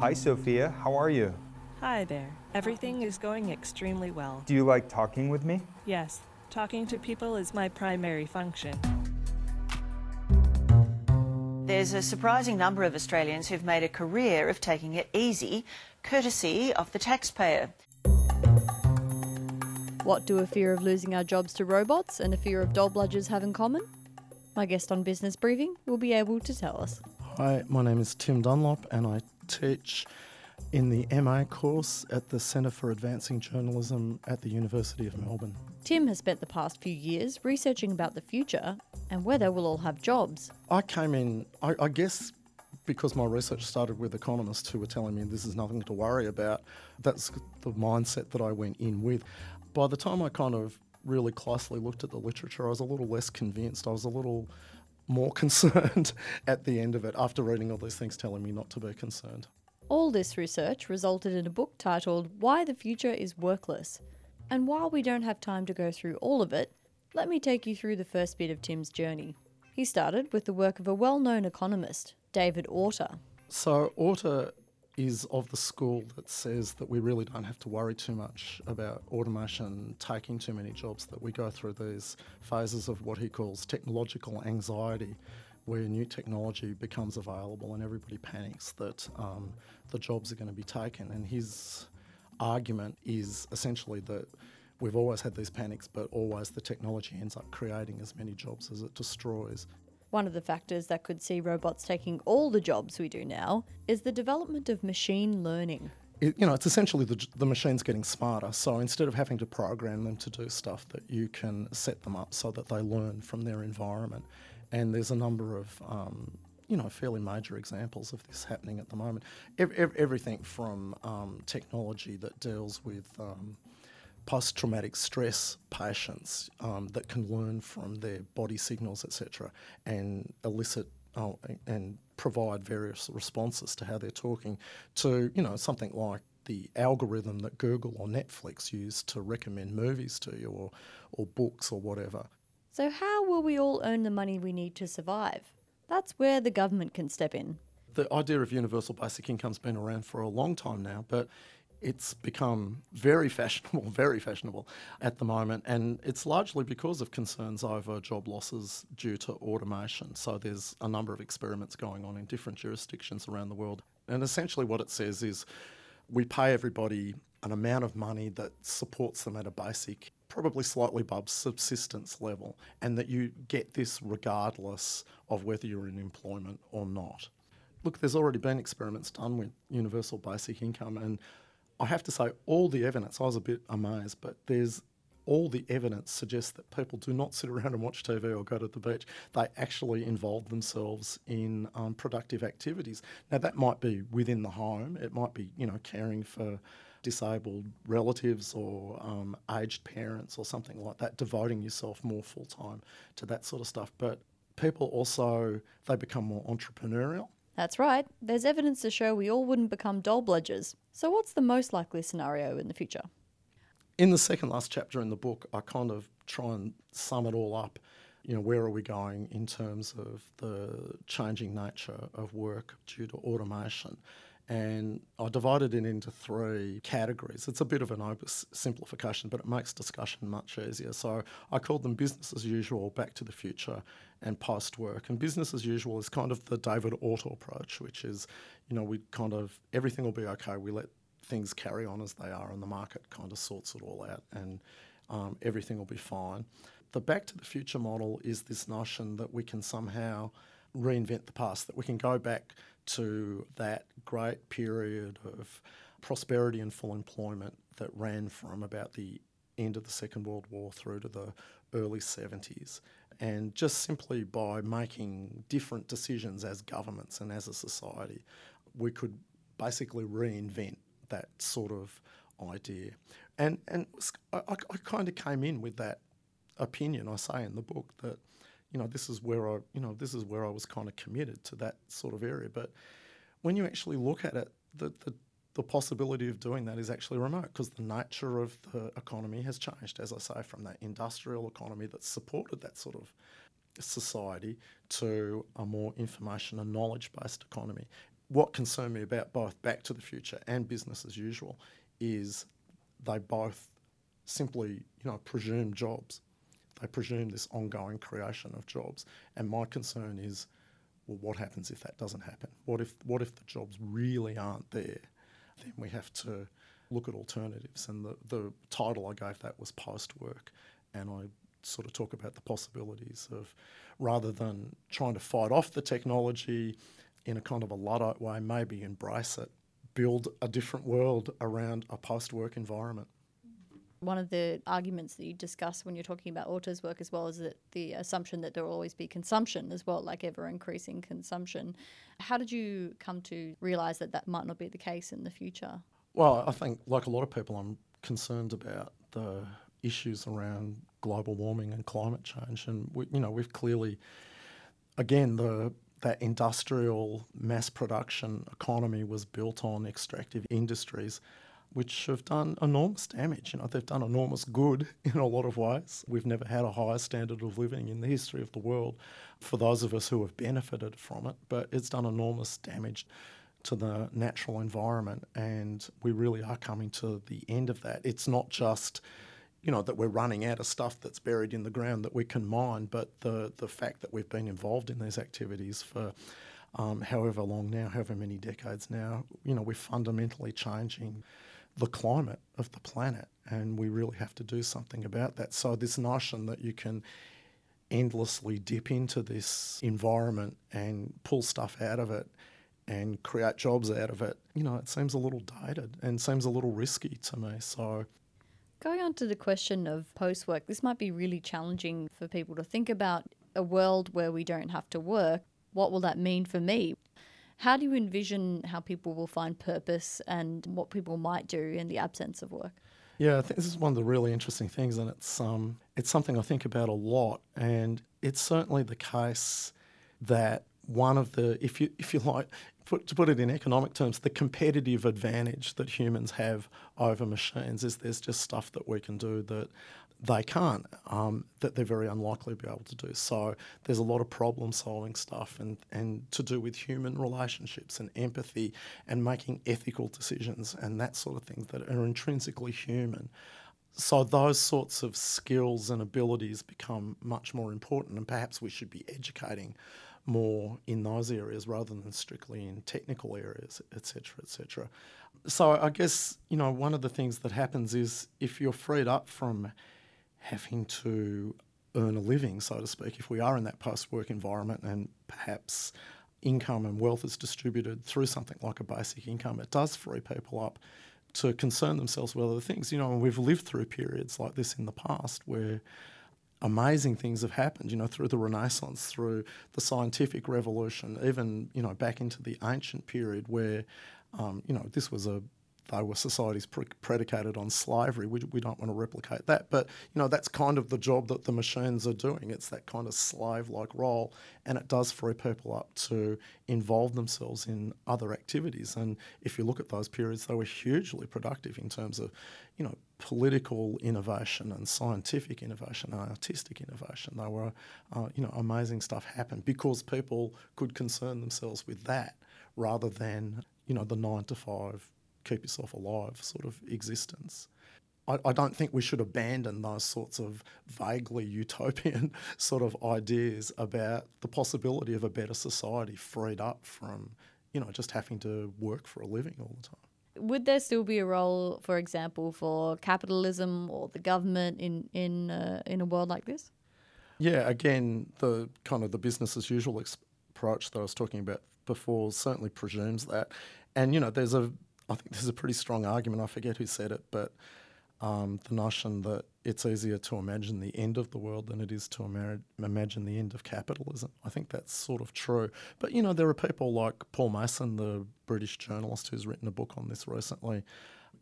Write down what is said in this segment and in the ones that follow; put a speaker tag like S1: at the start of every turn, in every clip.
S1: Hi, Sophia. How are you?
S2: Hi there. Everything is going extremely well.
S1: Do you like talking with me?
S2: Yes, talking to people is my primary function.
S3: There's a surprising number of Australians who've made a career of taking it easy, courtesy of the taxpayer.
S4: What do a fear of losing our jobs to robots and a fear of dole bludgers have in common? My guest on Business Briefing will be able to tell us.
S5: Hi, my name is Tim Dunlop and I teach in the MA course at the Centre for Advancing Journalism at the University of Melbourne.
S4: Tim has spent the past few years researching about the future and whether we'll all have jobs.
S5: I came in, I, I guess, because my research started with economists who were telling me this is nothing to worry about. That's the mindset that I went in with. By the time I kind of really closely looked at the literature, I was a little less convinced. I was a little more concerned at the end of it after reading all these things telling me not to be concerned.
S4: All this research resulted in a book titled Why the Future is Workless. And while we don't have time to go through all of it, let me take you through the first bit of Tim's journey. He started with the work of a well known economist, David Autor.
S5: So, Autor is of the school that says that we really don't have to worry too much about automation taking too many jobs, that we go through these phases of what he calls technological anxiety, where new technology becomes available and everybody panics that um, the jobs are going to be taken. And his argument is essentially that we've always had these panics, but always the technology ends up creating as many jobs as it destroys.
S4: One of the factors that could see robots taking all the jobs we do now is the development of machine learning.
S5: It, you know, it's essentially the, the machine's getting smarter. So instead of having to program them to do stuff, that you can set them up so that they learn from their environment. And there's a number of um, you know, fairly major examples of this happening at the moment. Ev- everything from um, technology that deals with um, post traumatic stress patients um, that can learn from their body signals, etc., and elicit oh, and provide various responses to how they're talking, to, you know, something like the algorithm that Google or Netflix use to recommend movies to you or, or books or whatever.
S4: So, how will we all earn the money we need to survive? That's where the government can step in.
S5: The idea of universal basic income's been around for a long time now, but it's become very fashionable, very fashionable at the moment, and it's largely because of concerns over job losses due to automation. So there's a number of experiments going on in different jurisdictions around the world. And essentially, what it says is we pay everybody an amount of money that supports them at a basic probably slightly above subsistence level, and that you get this regardless of whether you're in employment or not. Look, there's already been experiments done with universal basic income, and I have to say, all the evidence, I was a bit amazed, but there's all the evidence suggests that people do not sit around and watch TV or go to the beach. They actually involve themselves in um, productive activities. Now, that might be within the home, it might be, you know, caring for disabled relatives or um, aged parents or something like that, devoting yourself more full time to that sort of stuff. But people also they become more entrepreneurial.
S4: That's right. There's evidence to show we all wouldn't become dole bludgers. So what's the most likely scenario in the future?
S5: In the second last chapter in the book, I kind of try and sum it all up. You know, where are we going in terms of the changing nature of work due to automation? And I divided it into three categories. It's a bit of an oversimplification, but it makes discussion much easier. So I called them business as usual, back to the future, and post work. And business as usual is kind of the David Autor approach, which is, you know, we kind of everything will be okay. We let things carry on as they are, and the market kind of sorts it all out, and um, everything will be fine. The back to the future model is this notion that we can somehow reinvent the past, that we can go back to that great period of prosperity and full employment that ran from about the end of the Second World War through to the early 70s. And just simply by making different decisions as governments and as a society, we could basically reinvent that sort of idea. And, and I, I kind of came in with that opinion, I say in the book, that you know, this is where I, you know, this is where I was kind of committed to that sort of area. But when you actually look at it, the, the, the possibility of doing that is actually remote because the nature of the economy has changed, as I say, from that industrial economy that supported that sort of society to a more information and knowledge based economy. what concerned me about both Back to the Future and Business as Usual is they both simply, you know, presume jobs. They presume this ongoing creation of jobs. And my concern is, well, what happens if that doesn't happen? What if what if the jobs really aren't there? Then we have to look at alternatives. And the, the title I gave that was post work. And I sort of talk about the possibilities of rather than trying to fight off the technology in a kind of a Luddite way, maybe embrace it, build a different world around a post work environment.
S4: One of the arguments that you discuss when you're talking about Autor's work as well is that the assumption that there will always be consumption as well, like ever increasing consumption. How did you come to realise that that might not be the case in the future?
S5: Well, I think, like a lot of people, I'm concerned about the issues around global warming and climate change, and we, you know we've clearly, again, the that industrial mass production economy was built on extractive industries which have done enormous damage. You know, they've done enormous good in a lot of ways. We've never had a higher standard of living in the history of the world for those of us who have benefited from it, but it's done enormous damage to the natural environment and we really are coming to the end of that. It's not just you know that we're running out of stuff that's buried in the ground that we can mine, but the the fact that we've been involved in these activities for um, however long now, however many decades now, you know, we're fundamentally changing the climate of the planet, and we really have to do something about that. So, this notion that you can endlessly dip into this environment and pull stuff out of it and create jobs out of it, you know, it seems a little dated and seems a little risky to me. So,
S4: Going on to the question of post work, this might be really challenging for people to think about a world where we don't have to work. What will that mean for me? How do you envision how people will find purpose and what people might do in the absence of work?
S5: Yeah, I think this is one of the really interesting things, and it's um, it's something I think about a lot. And it's certainly the case that one of the, if you if you like, put, to put it in economic terms, the competitive advantage that humans have over machines is there's just stuff that we can do that they can't, um, that they're very unlikely to be able to do. So there's a lot of problem solving stuff and, and to do with human relationships and empathy and making ethical decisions and that sort of thing that are intrinsically human. So those sorts of skills and abilities become much more important, and perhaps we should be educating more in those areas rather than strictly in technical areas, etc., etc. So I guess you know one of the things that happens is if you're freed up from having to earn a living, so to speak, if we are in that post-work environment and perhaps income and wealth is distributed through something like a basic income, it does free people up to concern themselves with other things. You know, we've lived through periods like this in the past where amazing things have happened, you know, through the Renaissance, through the scientific revolution, even, you know, back into the ancient period where, um, you know, this was a they were societies pre- predicated on slavery. We, we don't want to replicate that. But, you know, that's kind of the job that the machines are doing. It's that kind of slave like role. And it does free people up to involve themselves in other activities. And if you look at those periods, they were hugely productive in terms of, you know, political innovation and scientific innovation and artistic innovation. They were, uh, you know, amazing stuff happened because people could concern themselves with that rather than, you know, the nine to five keep yourself alive sort of existence. I, I don't think we should abandon those sorts of vaguely utopian sort of ideas about the possibility of a better society freed up from, you know, just having to work for a living all the time.
S4: Would there still be a role, for example, for capitalism or the government in in uh, in a world like this?
S5: Yeah, again, the kind of the business as usual ex- approach that I was talking about before certainly presumes that, and you know, there's a I think there's a pretty strong argument. I forget who said it, but um, the notion that it's easier to imagine the end of the world than it is to ima- imagine the end of capitalism. I think that's sort of true. But you know, there are people like Paul Mason, the British journalist, who's written a book on this recently,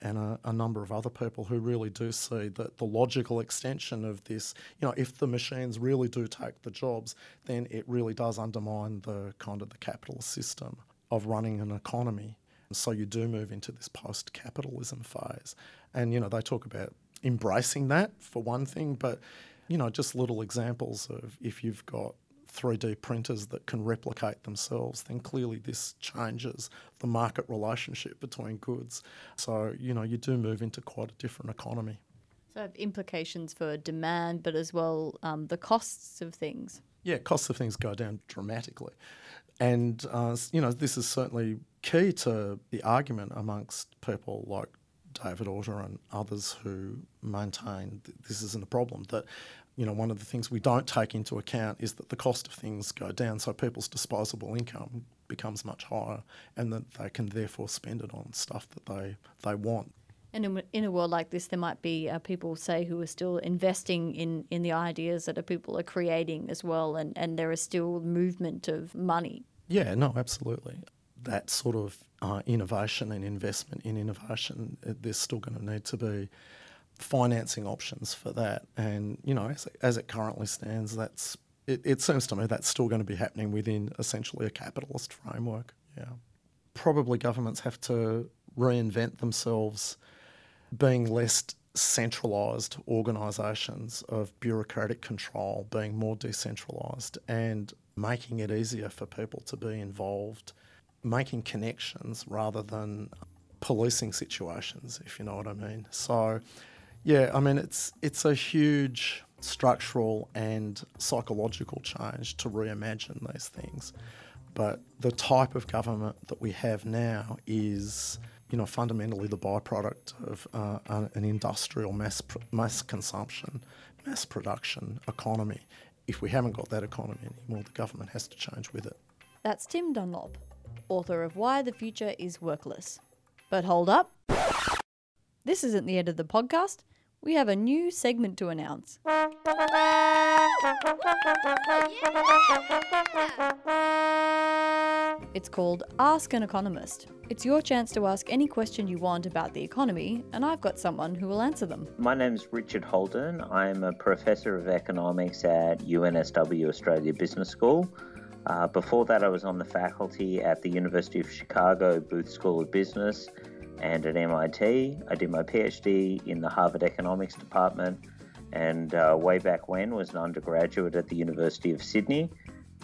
S5: and a, a, number of other people who really do see that the logical extension of this, you know, if the machines really do take the jobs, then it really does undermine the kind of the capitalist system of running an economy. So you do move into this post capitalism phase. And, you know, they talk about embracing that for one thing, but, you know, just little examples of if you've got 3D printers that can replicate themselves, then clearly this changes the market relationship between goods. So, you know, you do move into quite a different economy.
S4: So, implications for demand, but as well um, the costs of things.
S5: Yeah, costs of things go down dramatically. And, uh, you know, this is certainly key to the argument amongst people like David Autor and others who maintain this isn't a problem. That, you know, one of the things we don't take into account is that the cost of things go down, so people's disposable income becomes much higher, and that they can therefore spend it on stuff that they, they want.
S4: And in, in a world like this, there might be uh, people, say, who are still investing in, in the ideas that people are creating as well, and, and there is still movement of money.
S5: Yeah, no, absolutely. That sort of uh, innovation and investment in innovation, uh, there's still going to need to be financing options for that. And, you know, as, as it currently stands, that's it, it seems to me that's still going to be happening within essentially a capitalist framework. Yeah. Probably governments have to reinvent themselves being less centralised organisations of bureaucratic control, being more decentralised, and making it easier for people to be involved, making connections rather than policing situations, if you know what I mean. So, yeah, I mean it's it's a huge structural and psychological change to reimagine these things. But the type of government that we have now is you know, fundamentally the byproduct of uh, an industrial mass mass consumption, mass production economy. If we haven't got that economy anymore, the government has to change with it.
S4: That's Tim Dunlop, author of Why the Future is Workless. But hold up. This isn't the end of the podcast. We have a new segment to announce. It's called Ask an Economist. It's your chance to ask any question you want about the economy, and I've got someone who will answer them.
S6: My name is Richard Holden. I'm a professor of economics at UNSW Australia Business School. Uh, before that, I was on the faculty at the University of Chicago Booth School of Business and at MIT. I did my PhD in the Harvard Economics Department, and uh, way back when was an undergraduate at the University of Sydney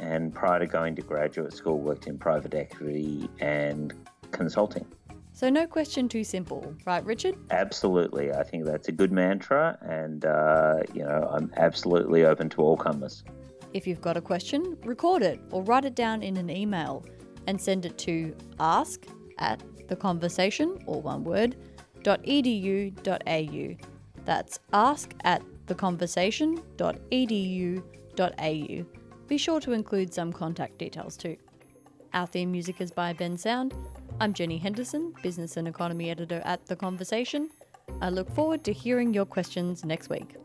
S6: and prior to going to graduate school, worked in private equity and consulting.
S4: So, no question too simple, right, Richard?
S6: Absolutely. I think that's a good mantra, and, uh, you know, I'm absolutely open to all comers.
S4: If you've got a question, record it or write it down in an email and send it to ask at theconversation, or one word, .edu.au. That's ask at theconversation.edu.au. Be sure to include some contact details too. Our theme music is by Bensound. I'm Jenny Henderson, Business and Economy Editor at The Conversation. I look forward to hearing your questions next week.